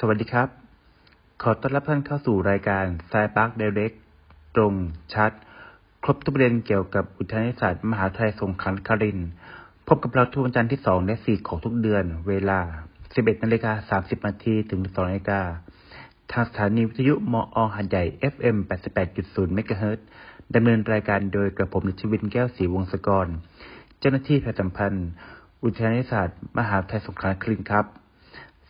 สวัสดีครับ ขอต้อนรับท่านเข้าสู่รายการ Sci Park Direct ตรงชัด ครบทุกประเด็นเกี่ยวกับอุทยานศาสตร์มหาวิทยาลัยสงขลานครินทร์พบกับเราทุกวันจันทร์ที่2และ4ของทุกเดือน เวลา 11นาฬิกา30นาทีถึง12นาฬิกาทางสถานีวิทยุมอหาดใหญ่ FM 88.0 เมกะเฮิรตดำเนินรายการโดยกระผมนิชวินแก้วศรีวงศกร เจ้าหน้าที่ประชาสัมพันธ์ อุทยานศาสตร์ มหาวิทยาลัยสงขลานครินทร์ครับ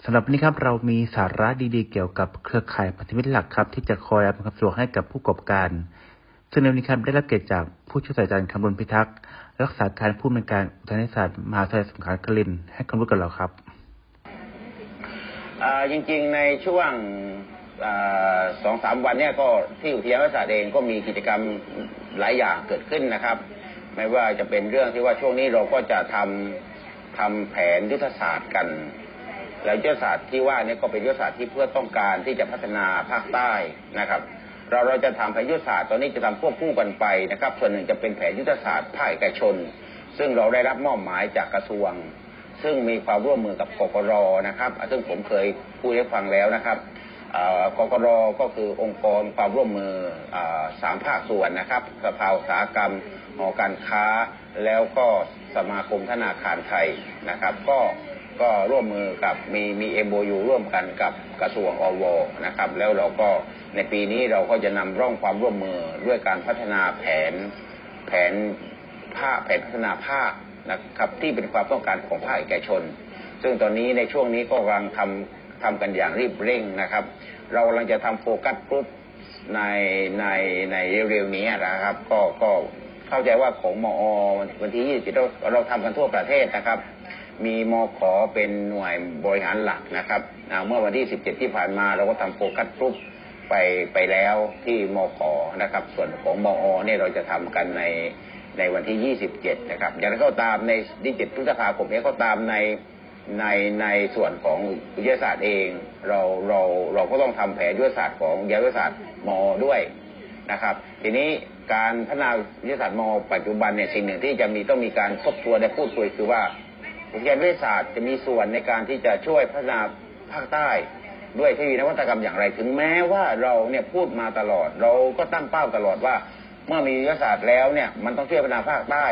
สำหรับวันนี้ครับเรามีสาระดีๆ เกี่ยวกับเครือข่ายพันธมิตรหลักครับ ที่จะคอยอำนวยความสะดวกให้กับผู้ประกอบการ ซึ่งในวันนี้ครับได้รับเกียรติจากผู้ช่วยศาสตราจารย์คำรณพิทักษ์รักษาการผู้อำนวยการอุทยานศาสตร์มหาวิทยาลัยสงขลานครินทร์ให้ความรู้กับเราครับจริงๆในช่วงสองสามวันเนี่ยก็ที่อุทยานวิทยาศาสตร์เองก็มีกิจกรรมหลายอย่างเกิดขึ้นนะครับ ไม่ว่าจะเป็นเรื่องที่ว่าช่วงนี้เราก็จะทำทำแผนยุทธศาสตร์กัน แล้วยุทธศาสตร์ที่ว่าเนี่ยก็เป็นยุทธศาสตร์ที่เพื่อต้องการที่จะพัฒนาภาคใต้นะครับ เราเราจะทำแผนยุทธศาสตร์ตอนนี้จะทำควบคู่กันไปนะครับ ส่วนหนึ่งจะเป็นแผนยุทธศาสตร์ภาคเอกชน ซึ่งเราได้รับมอบหมายจากกระทรวง ซึ่งมีความร่วมมือกับกกรนะครับ ซึ่งผมเคยพูดให้ฟังแล้วนะครับกกรก็คือองค์กรความร่วมมือสามภาคส่วนนะครับสภาอุตสาหกรรมหอการค้า แล้วก็สมาคมธนาคารไทยนะครับ ก็ ก็ร่วมมือกับมีมีเอ็มโยูร่วมกันกับกระทรวงอวนะครับ แล้วเราก็ในปีนี้เราก็จะนำร่องความร่วมมือด้วยการพัฒนาแผนแผนภาคแผนพัฒนาภาคนะครับที่เป็นความต้องการของภาคเอกชน ซึ่งตอนนี้ในช่วงนี้ก็กำลังทำทำกันอย่างรีบเร่งนะครับ เรากำลังจะทำ focus group ในในในเร็วๆนี้นะครับ ก็ก็เข้าใจว่าของมอวันที่27เราเราทำกันทั่วประเทศนะครับ มีมอขอเป็นหน่วยบริหารหลักนะครับ เมื่อวันที่ 17 ที่ผ่านมาเราก็ทำ focus group ไปไปแล้วที่มอขอนะครับ ส่วนของมอเนี่ยเราจะทำกันในในวันที่ 27 นะครับ อย่างไรก็ตามในดิจิตพฤษภาคมนี้ก็ตามในในในส่วนของวิทยาศาสตร์เอง เราเราเราก็ต้องทำแผนวิทยาศาสตร์ของวิทยาศาสตร์มอด้วยนะครับ ทีนี้การพัฒนาวิทยาศาสตร์ ม.อ. ปัจจุบันเนี่ยสิ่งหนึ่งที่จะมีต้องมีการทบทวนและพูดคุยคือว่า วิทยาศาสตร์จะมีส่วนในการที่จะช่วยพัฒนาภาคใต้ ด้วยเทคโนโลยีนวัตกรรมอย่างไร ถึงแม้ว่าเราเนี่ยพูดมาตลอด เราก็ตั้งเป้าตลอดว่า เมื่อมีวิทยาศาสตร์แล้วเนี่ยมันต้องช่วยพัฒนาภาคใต้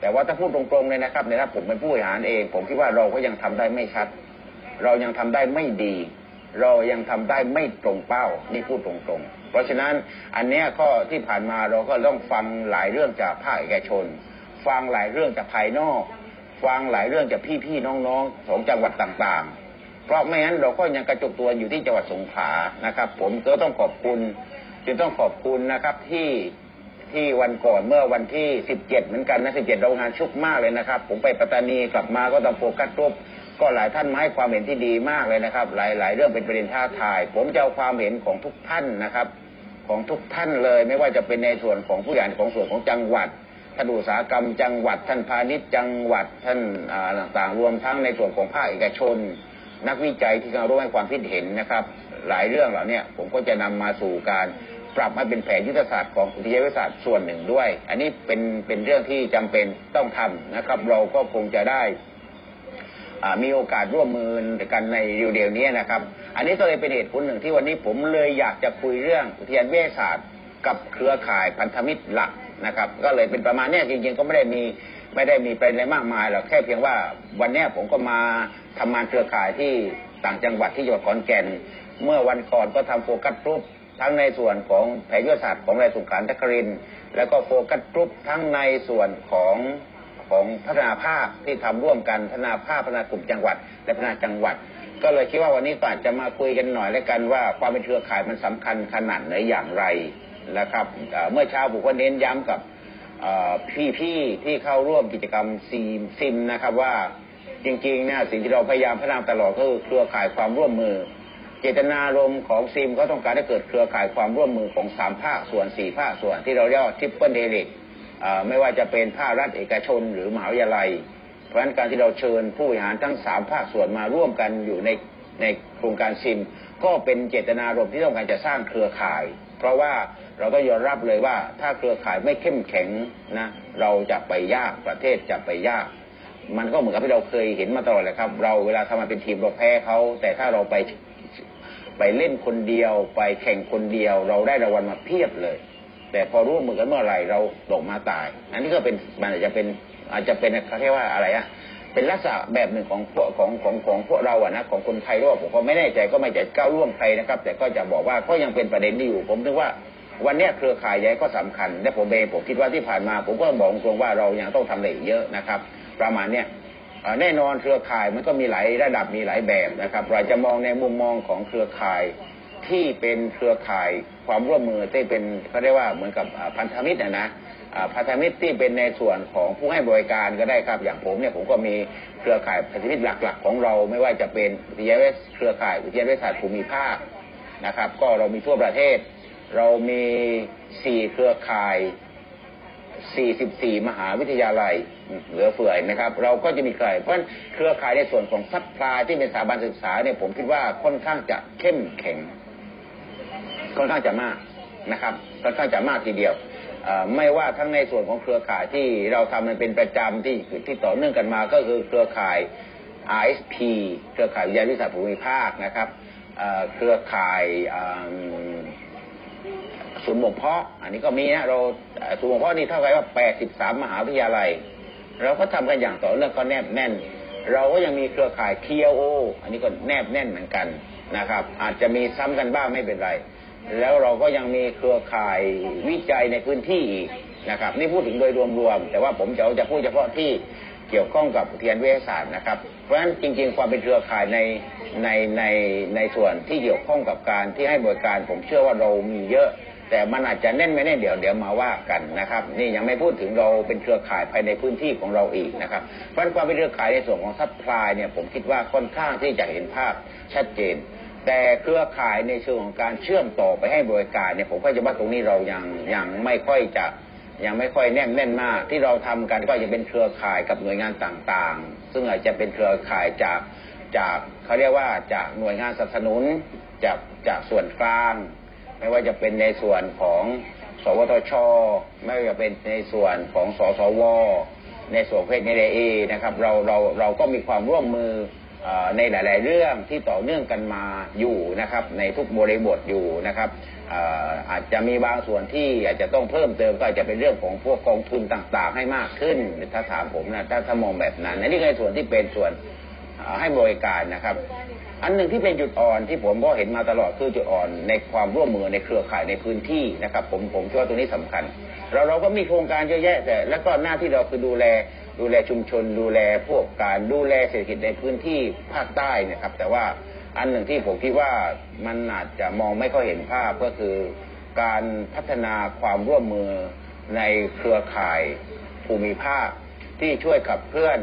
แต่ว่าถ้าพูดตรงๆเลยนะครับในถ้าผมเป็นผู้บริหารเอง ผมคิดว่าเราก็ยังทำได้ไม่ชัด เรายังทำได้ไม่ดี เรายังทำได้ไม่ตรงเป้านี่พูดตรงๆ เพราะฉะนั้นอันนี้ข้อที่ผ่านมาเราก็ต้องฟังหลายเรื่องจากภาคเอกชน ฟังหลายเรื่องจากภายนอก ฟังหลายเรื่องจากพี่ๆน้องๆของจังหวัดต่างๆ เพราะไม่งั้นเราก็ยังกระจุกตัวอยู่ที่จังหวัดสงขลานะครับ ผมก็ต้องขอบคุณจึงต้องขอบคุณนะครับที่ที่วันก่อนเมื่อวันที่สิบเจ็ดเหมือนกันนะสิบเจ็ดโรงงานชุกมากเลยนะครับ ผมไปปัตตานีกลับมาก็ต้องโฟกัสรูปก็หลายท่านมาให้ความเห็นที่ดีมากเลยนะครับ หลายหลายเรื่องเป็นประเด็นท้าทาย ผมจะเอาความเห็นของทุกท่านนะครับ ของทุกท่านเลย ไม่ว่าจะเป็นในส่วนของผู้ใหญ่ของส่วนของจังหวัด ท่านอุตสาหกรรมจังหวัด ท่านพาณิชย์จังหวัดท่านต่างๆ รวมทั้งในส่วนของภาคเอกชน นักวิจัยที่กำลังร่วมให้ความคิดเห็นนะครับ หลายเรื่องเหล่านี้ผมก็จะนำมาสู่การปรับให้เป็นแผนยุทธศาสตร์ของอุทยานวิทยาศาสตร์ส่วนหนึ่งด้วย อันนี้เป็นเป็นเรื่องที่จำเป็นต้องทำนะครับ เราก็คงจะได้มีโอกาสร่วมมือกันในเดียวนี้นะครับ อันนี้ก็เลยเป็นเหตุผลหนึ่งที่วันนี้ผมเลยอยากจะคุยเรื่องอุทยานวิทยาศาสตร์ กับเครือข่ายพันธมิตรหลัก นะครับ ก็เลยเป็นประมาณนี้จริงๆก็ไม่ได้มีไม่ได้มีประเด็นอะไรมากมายหรอกแค่เพียงว่าวันนี้ผมก็มาทำงานเครือข่ายที่ต่างจังหวัดที่จังหวัดขอนแก่น เมื่อวันก่อนก็ทำ focus group ทั้งในส่วนของแผนยุทธศาสตร์ของนายสุขานตะกริน แล้วก็ focus group ทั้งในส่วนของของพัฒนาภาคที่ทำร่วมกันพัฒนาภาคพัฒนากลุ่มจังหวัด และพัฒนาจังหวัด ก็เลยคิดว่าวันนี้ก็อาจจะมาคุยกันหน่อยแล้วกันว่าความเป็นเครือข่ายมันสำคัญขนาดไหนอย่างไร นะครับเมื่อเช้าผมก็เน้นย้ำกับพี่ๆที่เข้าร่วมกิจกรรมซีมซิมนะครับว่าจริงๆเนี่ยสิ่งที่เราพยายามพัฒนาตลอดก็คือเครือข่ายความร่วมมือ เจตนารมณ์ของซิมก็ต้องการให้เกิดเครือข่ายความร่วมมือของสามภาคส่วนสี่ภาคส่วนที่เราเรียกว่า triple helix ไม่ว่าจะเป็นภาครัฐเอกชนหรือมหาวิทยาลัย เพราะฉะนั้นการที่เราเชิญผู้บริหารทั้งสามภาคส่วนมาร่วมกันอยู่ในในโครงการซิม ก็เป็นเจตนารมณ์ที่ต้องการจะสร้างเครือข่าย เพราะว่า เราก็ยอมรับเลยว่าถ้าเครือข่ายไม่เข้มแข็งนะเราจะไปยากประเทศจะไปยาก มันก็เหมือนกับที่เราเคยเห็นมาตลอดเลยครับ เราเวลาทำมาเป็นทีมเราแพ้เขาแต่ถ้าเราไปไปเล่นคนเดียว ไปแข่งคนเดียว เราได้รางวัลมาเพียบเลย แต่พอร่วมมือกันเมื่อไหร่เราตกมาตาย อันนี้ก็เป็นมันอาจจะเป็นอาจจะเป็นเขาเรียกว่าอะไรอะเป็นลักษณะแบบหนึ่งของพวกของของของพวกเราอะนะของคนไทยด้วยผมก็ไม่แน่ใจก็ไม่จะก้าวล่วงใครนะครับ แต่ก็จะบอกว่าก็ยังเป็นประเด็นที่อยู่ ผมนึกว่า วันนี้เครือข่ายใหญ่ก็สำคัญ และผมเองผมคิดว่าที่ผ่านมา ผมก็บอกตรงว่าเรายังต้องทำอะไรเยอะนะครับ ประมาณเนี้ยแน่นอนเครือข่ายมันก็มีหลายระดับมีหลายแบบนะครับเราจะมองในมุมมองของเครือข่ายที่เป็นเครือข่ายความร่วมมือที่เป็นเขาเรียกว่าเหมือนกับพันธมิตรนะนะพันธมิตรที่เป็นในส่วนของผู้ให้บริการก็ได้ครับ อย่างผมเนี่ยผมก็มีเครือข่ายพันธมิตรหลัก ๆ ของเราไม่ว่าจะเป็นวิทยาวิทยเครือข่ายอุทยานวิทยาศาสตร์ภูมิภาคนะครับ ก็เรามีทั่วประเทศ เรามีสี่เครือข่าย 44 มหาวิทยาลัยเหลือเฟือนะครับ เราก็จะมีใครเพราะเครือข่ายในส่วนของ supply ที่เป็นสถาบันศึกษาเนี่ยผมคิดว่าค่อนข้างจะเข้มแข็ง ค่อนข้างจะมากนะครับ ค่อนข้างจะมากทีเดียวไม่ว่าทั้งในส่วนของเครือข่ายที่เราทำมันเป็นประจำที่ที่ต่อเนื่องกันมาก็คือเครือข่าย ISP เครือข่ายวิทยาวิทยาศาสตร์ภูมิภาคนะครับเครือข่าย ศูนย์บ่มเพาะ อันนี้ก็มีนะเราศูนย์บ่มเพาะนี่เท่ากับว่า83มมหาวิทยาลัย เราก็ทำกันอย่างต่อเนื่องก็แนบแน่น เราก็ยังมีเครือข่าย KO อันนี้ก็แนบแน่นเหมือนกันนะครับ อาจจะมีซ้ำกันบ้างไม่เป็นไร แล้วเราก็ยังมีเครือข่ายวิจัยในพื้นที่อีกนะครับนี่พูดถึงโดยรวมๆแต่ว่าผมจะจะพูดเฉพาะที่เกี่ยวข้องกับเทียนวิทยาศาสตร์นะครับ เพราะฉะนั้นจริงๆ ความเป็นเครือข่ายในในในในส่วนที่เกี่ยวข้องกับการที่ให้บริการ ผมเชื่อว่าเรามีเยอะ แต่มันอาจจะแน่นไม่แน่เดี๋ยวเดี๋ยวมาว่ากันนะครับ นี่ยังไม่พูดถึงเราเป็นเครือข่ายภายในพื้นที่ของเราอีกนะครับเพราะความเป็นเครือข่ายในส่วนของ supply เนี่ยผมคิดว่าค่อนข้างที่จะเห็นภาพชัดเจน แต่เครือข่ายในเชิงของการเชื่อมต่อไปให้บริการเนี่ยผมก็จะว่าตรงนี้เรายังยังไม่ค่อยจะยังไม่ค่อยแน่นแน่นมาก ที่เราทำกันก็จะเป็นเครือข่ายกับหน่วยงานต่างๆ ซึ่งอาจจะเป็นเครือข่ายจากจากเขาเรียกว่าจากหน่วยงานสนับสนุนจากจากส่วนกลาง ไม่ว่าจะเป็นในส่วนของสวทช ไม่ว่าจะเป็นในส่วนของสสว ในส่วนเพศในเอนะครับ เราเราเราก็มีความร่วมมือในหลาย ๆ เรื่องที่ต่อเนื่องกันมาอยู่นะครับ ในทุกบริบทอยู่นะครับอาจจะมีบางส่วนที่อาจจะต้องเพิ่มเติมก็อาจจะเป็นเรื่องของพวกกองทุนต่าง ๆ ให้มากขึ้นถ้าถามผมนะถ้าถ้ามองแบบนั้นนี่คือส่วนที่เป็นส่วน ให้บริการนะครับ อันหนึ่งที่เป็นจุดอ่อนที่ผมก็เห็นมาตลอดคือจุดอ่อนในความร่วมมือในเครือข่ายในพื้นที่นะครับ ผมผมคิดว่าตรงนี้สำคัญเราเราก็มีโครงการเยอะแยะแต่แล้วก็หน้าที่เราคือดูแลดูแลชุมชน ดูแลพวกการดูแลเศรษฐกิจในพื้นที่ภาคใต้นะครับ แต่ว่าอันหนึ่งที่ผมคิดว่ามันอาจจะมองไม่ค่อยเห็นภาพก็คือ การพัฒนาความร่วมมือในเครือข่ายภูมิภาคที่ช่วยขับเคลื่อน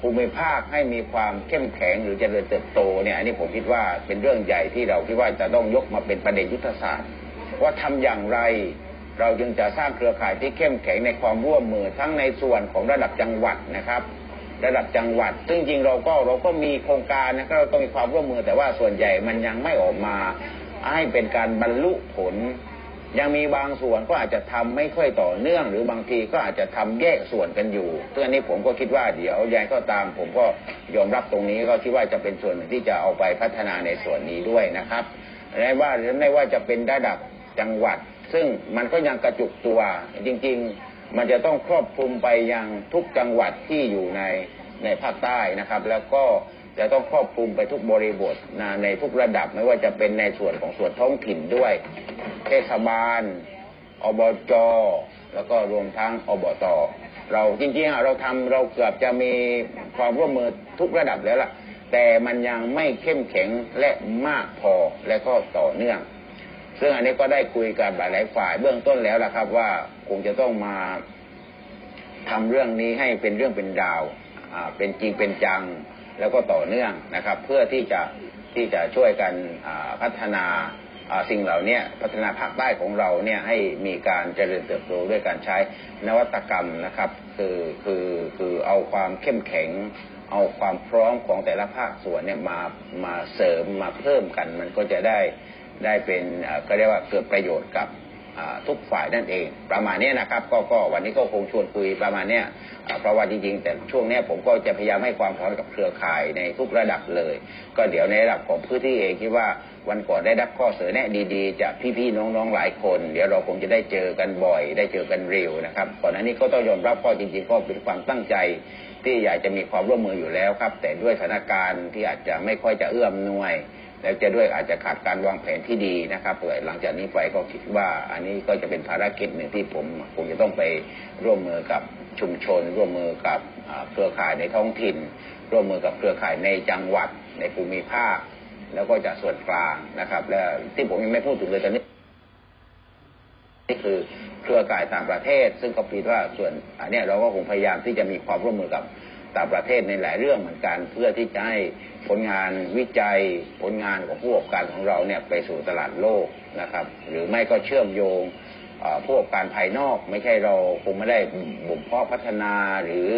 ภูมิภาคให้มีความเข้มแข็งหรือเจริญเติบโตเนี่ยอันนี้ผมคิดว่าเป็นเรื่องใหญ่ที่เราคิดว่าจะต้องยกมาเป็นประเด็นยุทธศาสตร์ ว่าทำอย่างไรเราจึงจะสร้างเครือข่ายที่เข้มแข็งในความร่วมมือทั้งในส่วนของระดับจังหวัดนะครับ ระดับจังหวัด ซึ่งจริงเราก็เราก็มีโครงการนะครับเราต้องมีความร่วมมือแต่ว่าส่วนใหญ่มันยังไม่ออกมาให้เป็นการบรรลุผล ยังมีบางส่วนก็อาจจะทำไม่ค่อยต่อเนื่อง หรือบางทีก็อาจจะทำแยกส่วนกันอยู่เรื่องนี้ผมก็คิดว่าเดี๋ยวยังก็ตาม ผมก็ยอมรับตรงนี้ก็คิดว่าจะเป็นส่วนหนึ่งที่จะเอาไปพัฒนาในส่วนนี้ด้วยนะครับไม่ว่าไม่ว่าจะเป็นระดับจังหวัด ซึ่งมันก็ยังกระจุกตัว จริง ๆ มันจะต้องครอบคลุมไปยังทุกจังหวัดที่อยู่ในในภาคใต้นะครับ แล้วก็ จะต้องครอบคลุมไปทุกบริบทนะในทุกระดับไม่ว่าจะเป็นในส่วนของส่วนท้องถิ่นด้วย เทศบาล อบจ แล้วก็รวมทั้งอบตเราจริงๆเราทำเราเกือบจะมีความร่วมมือทุกระดับแล้วล่ะ แต่มันยังไม่เข้มแข็งและมากพอและก็ต่อเนื่อง ซึ่งอันนี้ก็ได้คุยกันหลายฝ่ายเบื้องต้นแล้วล่ะครับ ว่าคงจะต้องมาทำเรื่องนี้ให้เป็นเรื่องเป็นราวเป็นจริงเป็นจัง แล้วก็ต่อเนื่องนะครับ เพื่อที่จะที่จะช่วยกันพัฒนาสิ่งเหล่านี้พัฒนาภาคใต้ของเราเนี่ยให้มีการเจริญเติบโตด้วยการใช้นวัตกรรมนะครับ คือคือคือเอาความเข้มแข็ง เอาความพร้อมของแต่ละภาคส่วนเนี่ยมามาเสริมมาเพิ่มกัน มันก็จะได้ได้เป็นก็เรียกว่าเกิดประโยชน์กับ ทุกฝ่ายนั่นเอง ประมาณนี้นะครับก็ก็วันนี้ก็คงชวนคุยประมาณนี้เพราะว่าจริงๆ แต่ช่วงนี้ผมก็จะพยายามให้ความพร้อมกับเครือข่ายในทุกระดับเลย ก็เดี๋ยวในระดับของพื้นที่เองคิดว่าวันก่อนได้รับข้อเสนอแนะดีๆ จากพี่ๆน้องๆหลายคน เดี๋ยวเราคงจะได้เจอกันบ่อย ได้เจอกันเร็วนะครับก่อนหน้านี้ก็ต้องยอมรับก็จริงๆก็เป็นความตั้งใจที่อยากจะมีความร่วมมืออยู่แล้วครับ แต่ด้วยสถานการณ์ที่อาจจะไม่ค่อยจะเอื้อมหน่วย แล้วจะด้วยอาจจะขาดการวางแผนที่ดีนะครับหลังจากนี้ไปก็คิดว่าอันนี้ก็จะเป็นภารกิจหนึ่งที่ผมคงจะต้องไปร่วมมือกับชุมชน ร่วมมือกับเครือข่ายในท้องถิ่น ร่วมมือกับเครือข่ายในจังหวัดในภูมิภาค แล้วก็จะส่วนกลางนะครับ และที่ผมยังไม่พูดถึงเลยตอนนี้นี่คือเครือข่ายต่างประเทศ ซึ่งก็คิดว่าส่วนอันนี้เราก็คงพยายามที่จะมีความร่วมมือกับ ต่างประเทศในหลายเรื่องเหมือนกัน เพื่อที่จะให้ผลงานวิจัยผลงานของผู้ประกอบการของเราเนี่ยไปสู่ตลาดโลกนะครับ หรือไม่ก็เชื่อมโยงผู้ประกอบการภายนอก ไม่ใช่เราคงไม่ได้บ่มเพาะพัฒนาหรือ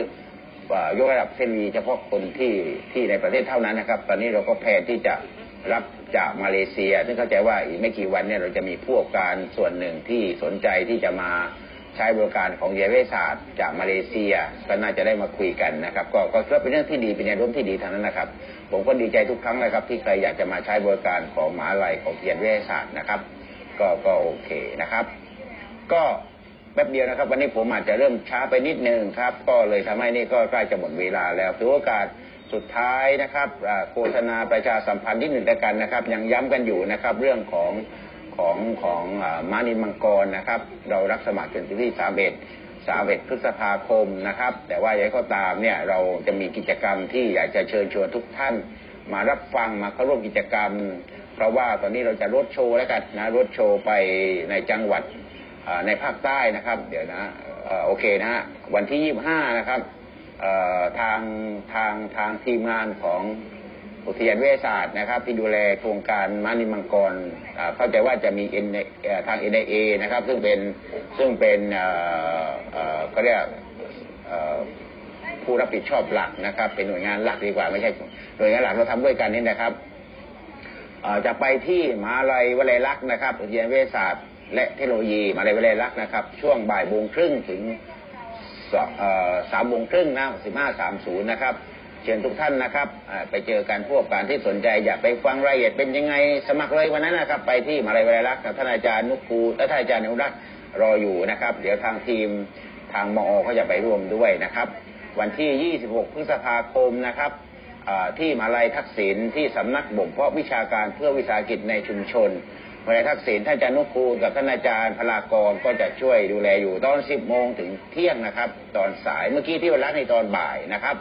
ยกระดับเส้นวีเฉพาะคนที่ที่ในประเทศเท่านั้นนะครับ ตอนนี้เราก็แพนที่จะรับจากมาเลเซีย ซึ่งเข้าใจว่าอีกไม่กี่วันเนี่ยเราจะมีผู้ประกอบการส่วนหนึ่งที่สนใจที่จะมา ใช้บริการของเยเวศาสตร์ จากมาเลเซียก็น่าจะได้มาคุยกันนะครับ ก็ก็เป็นเรื่องที่ดีเป็นแนวโน้มที่ดีทางนั้นนะครับ ผมก็ดีใจทุกครั้งนะครับ ที่ใครอยากจะมาใช้บริการของมหาลัยของเยเวศาสตร์นะครับ ก็ก็โอเคนะครับ ก็แป๊บเดียวนะครับ วันนี้ผมอาจจะเริ่มช้าไปนิดนึงครับ ก็เลยทำให้นี่ก็ใกล้จะหมดเวลาแล้วถือโอกาสสุดท้ายนะครับโฆษณาประชาสัมพันธ์นิดหนึ่งแล้วกันนะครับ ยังย้ำกันอยู่นะครับ เรื่องของ ของของมานิมังกรนะครับ เรารับสมัครจนที่สามเอ็ดสามเอ็ดพฤษภาคมนะครับ แต่ว่าอย่างก็ตามเนี่ยเราจะมีกิจกรรมที่อยากจะเชิญชวนทุกท่านมารับฟังมาเข้าร่วมกิจกรรม เพราะว่าตอนนี้เราจะรถโชว์แล้วกันนะรถโชว์ไปในจังหวัดในภาคใต้นะครับ เดี๋ยวนะโอเคนะฮะวันที่ยี่บห้านะครับทางทางทางทีมงานของ อุทยานวิทยาศาสตร์นะครับ ที่ดูแลโครงการมานิมังกรเข้าใจว่าจะมีเอ็นทาง NIA นเอนะครับ ซึ่งเป็นซึ่งเป็นเขาเรียกผู้รับผิดชอบหลักนะครับ เป็นหน่วยงานหลักดีกว่าไม่ใช่หน่วยงานหลักเราทำด้วยกันนี่นะครับจะไปที่มหาลัยวลัยลักษณ์นะครับอุทยานวิทยาศาสตร์ และเทคโนโลยีมหาลัยวลัยลักษณ์นะครับ ช่วงบ่ายโมงครึ่งถึงสามโมงครึ่งนะสิบห้าสามศูนย์นะครับ เชิญทุกท่านนะครับไปเจอกันพวกการที่สนใจอยากไปฟังรายละเอียดเป็นยังไงสมัครเลยวันนั้นนะครับ ไปที่มาลัยวิทยาลักษณ์ท่านอาจารย์นุกูและท่านอาจารย์นุรักษ์รออยู่นะครับ เดี๋ยวทางทีมทางมอเขาจะไปร่วมด้วยนะครับ วันที่ 26 พฤษภาคมนะครับที่มาลัยทักษิณที่สำนักบ่มเพาะวิชาการเพื่อวิสาหกิจในชุมชนมาลัยทักษิณท่านอาจารย์นุกูกับท่านอาจารย์พลากรก็จะช่วยดูแลอยู่ตอน 10 โมงถึงเที่ยงนะครับ ตอนสายเมื่อกี้ที่วันรักในตอนบ่ายนะครับ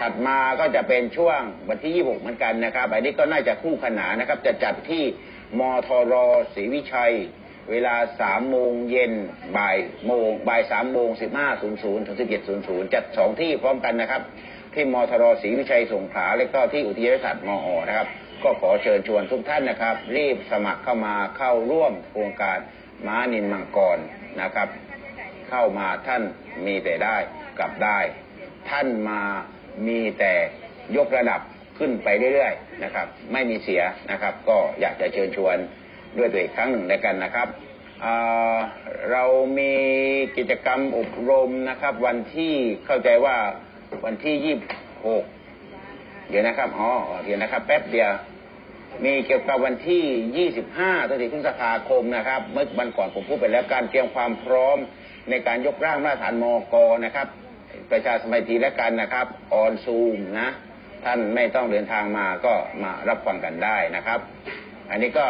ถัดมาก็จะเป็นช่วงวันที่ 26 เหมือนกันนะครับ อันนี้ก็น่าจะคู่ขนานนะครับ จะจัดที่มทรศรีวิชัย เวลา 3 โมงเย็นบ่ายโมงบ่าย3โมง 15.00 ถึง 17.00 จัดสองที่พร้อมกันนะครับ ที่มทรศรีวิชัยสงขลาและก็ที่อุทยานศาสตร์มอนะครับ ก็ขอเชิญชวนทุกท่านนะครับ รีบสมัครเข้ามาเข้าร่วมโครงการม้านินมังกรนะครับ เข้ามาท่านมีแต่ได้กลับได้ ท่านมา มีแต่ยกระดับขึ้นไปเรื่อยๆนะครับ ไม่มีเสียนะครับ ก็อยากจะเชิญชวนด้วยตัวอีกครั้งหนึ่งในกันนะครับเรามีกิจกรรมอบรมนะครับ วันที่เข้าใจว่าวันที่ยี่บหกเดี๋ยวนะครับอ๋อเดี๋ยวนะครับ แป๊บเดียวมีเกี่ยวกับวันที่ยี่สิบห้าตั้งแต่พฤษภาคมนะครับ เมื่อวันก่อนผมพูดไปแล้วการเตรียมความพร้อมในการยกร่างมาตรฐานมกนะครับ ประชาสมัยทีและกันนะครับ ออนซูมนะ ท่านไม่ต้องเดินทางมาก็มารับฟังกันได้นะครับ อันนี้ก็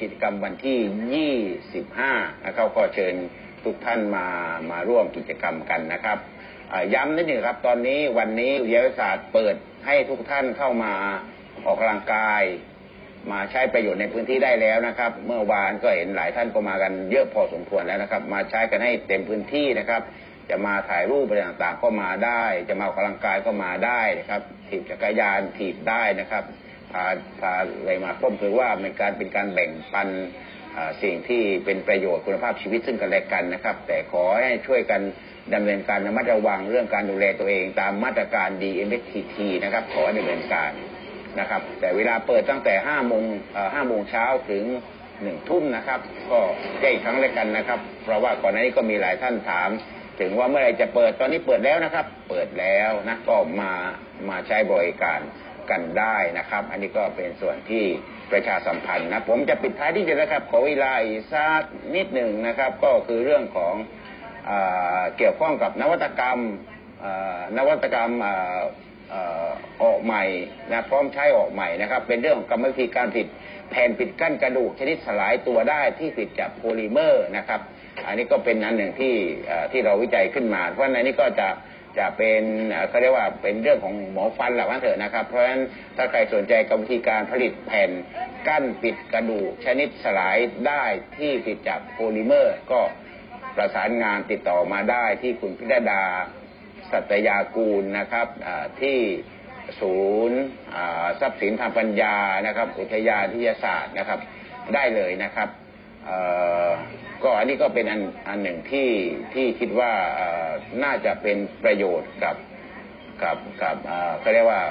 กิจกรรมวันที่ 25 นะครับก็เชิญทุกท่านมามาร่วมกิจกรรมกันนะครับย้ำนิดหนึ่งครับตอนนี้วันนี้วิทยาศาสตร์เปิดให้ทุกท่านเข้ามาออกกำลังกาย มาใช้ประโยชน์ในพื้นที่ได้แล้วนะครับ เมื่อวานก็เห็นหลายท่านก็มากันเยอะพอสมควรแล้วนะครับ มาใช้กันให้เต็มพื้นที่นะครับ จะมาถ่ายรูปอะไรต่างๆ ก็มาได้ จะมาออกกำลังกายก็มาได้นะครับถีบจักรยานถีบได้นะครับพาพาอะไรมาพ้มถือว่าเป็นการเป็นการแบ่งปันสิ่งที่เป็นประโยชน์คุณภาพชีวิตซึ่งกันและกันนะครับ แต่ขอให้ช่วยกันดำเนินการระมัดระวังเรื่องการดูแลตัวเอง ตามมาตรการ DMSTT นะครับ ขอดำเนินการนะครับ แต่เวลาเปิดตั้งแต่5โมง5โมงเช้าถึงหนึ่งทุ่มนะครับ ก็แก้อีกครั้งแล้วกันนะครับ เพราะว่าก่อนหน้านี้ก็มีหลายท่านถาม ถึงว่าเมื่อไรจะเปิดตอนนี้เปิดแล้วนะครับ เปิดแล้วนะก็มามาใช้บริการกันได้นะครับ อันนี้ก็เป็นส่วนที่ประชาสัมพันธ์นะผมจะปิดท้ายที่จะนะครับ ขอเวลาอีกสักนิดหนึ่งนะครับ ก็คือเรื่องของอเกี่ยวข้องกับนวัตกรรมนวัตกรรมอ่าอ่าออกใหม่นะพร้อมใช้ออกใหม่นะครับ เป็นเรื่องของกรรมวิธีการผลิต แผ่นปิดกั้นกระดูกชนิดสลายตัวได้ที่ผลิตจากโพลิเมอร์นะครับ อันนี้ก็เป็นอันหนึ่งที่ที่เราวิจัยขึ้นมา เพราะฉะนั้นนี้ก็จะจะเป็นเขาเรียกว่าเป็นเรื่องของหมอฟันหละว่าเถอะนะครับ เพราะฉะนั้นถ้าใครสนใจกับวิธีการผลิตแผ่นกั้นปิดกระดูกชนิดสลายได้ที่ผลิตจากโพลิเมอร์ ก็ประสานงานติดต่อมาได้ที่คุณพิรดาสัตยากูลนะครับที่ ศูนย์ทรัพย์สินทางปัญญานะครับ อุทยานวิทยาศาสตร์นะครับ ได้เลยนะครับก็อันนี้ก็เป็นอันอันหนึ่งที่ที่คิดว่าน่าจะเป็นประโยชน์กับกับกับเขาเรียกว่า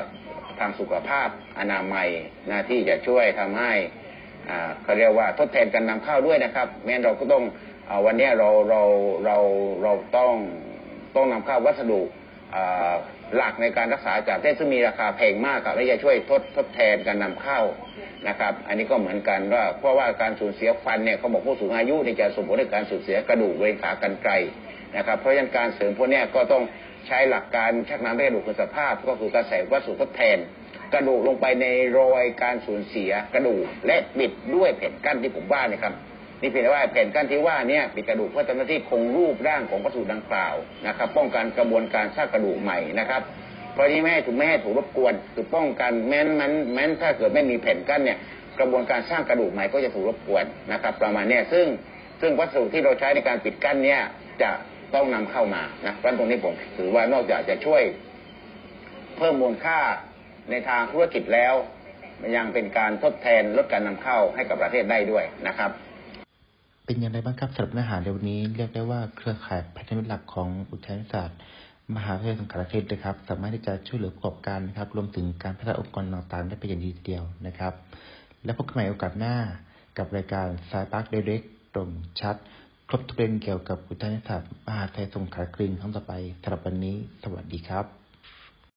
ทางสุขภาพอนามัยนะที่จะช่วยทำให้เขาเรียกว่าทดแทนการนำเข้าด้วยนะครับแม้นเราก็ต้องอวันนี้เราเราเราเราต้องต้องนำเข้าวัสดุ หลักในการรักษาจากเทศซึ่งมีราคาแพงมากครับและจะช่วยทดทดแทนการนำเข้านะครับ อันนี้ก็เหมือนกันว่าเพราะว่าการสูญเสียฟันเนี่ยเขาบอกผู้สูงอายุเนี่ยจะส่งผลในการสูญเสียกระดูกเวรขากรรไกรนะครับ เพราะฉะนั้นการเสริมพวกนี้ก็ต้องใช้หลักการชักน้ำให้กระดูกคืนสภาพ ก็คือการใส่วัสดุทดแทน กระดูกลงไปในรอยการสูญเสียกระดูกและปิดด้วยแผ่นกั้นที่ผมว่านี่ยครับ นี่เพียงแต่ว่าแผ่นกั้นที่ว่าเนี่ยปิดกระดูกเพื่อทำหน้าที่คงรูปร่างของวัสดุดังกล่าวนะครับ ป้องกันกระบวนการสร้างกระดูกใหม่นะครับ เพราะนี้ไม่ถูกไม่ถูกรบกวนคือป้องกันแม้นมันแม้นถ้าเกิดไม่มีแผ่นกั้นเนี่ยกระบวนการสร้างกระดูกใหม่ก็จะถูกรบกวนนะครับ ประมาณนี้ซึ่งซึ่งวัสดุที่เราใช้ในการปิดกั้นเนี่ยจะต้องนำเข้ามานะเพราะฉะนั้นตรงนี้ผมถือว่านอกจากจะช่วยเพิ่มมูลค่าในทางธุรกิจแล้วมันยังเป็นการทดแทนลดการนำเข้าให้กับประเทศได้ด้วยนะครับ เป็นอย่างไรบ้างครับสำหรับเนื้อหาในวันนี้เรียกได้ว่าเครือข่ายพันธมิตรหลักของอุทยานศาสตร์ มหาวิทยาลัยสงขลาเขตนะครับ สามารถที่จะช่วยเหลือประกอบการนะครับ รวมถึงการพัฒนาองค์กรต่างๆได้เป็นอย่างดีทีเดียวนะครับ และพบกันใหม่โอกาสหน้ากับรายการสายปาร์คเดเร็กตรงชัด ครบทุกเรื่องเกี่ยวกับอุทยานศาสตร์มหาวิทยาลัยสงขลาครินครั้งต่อไปสำหรับวันนี้ สวัสดีครับ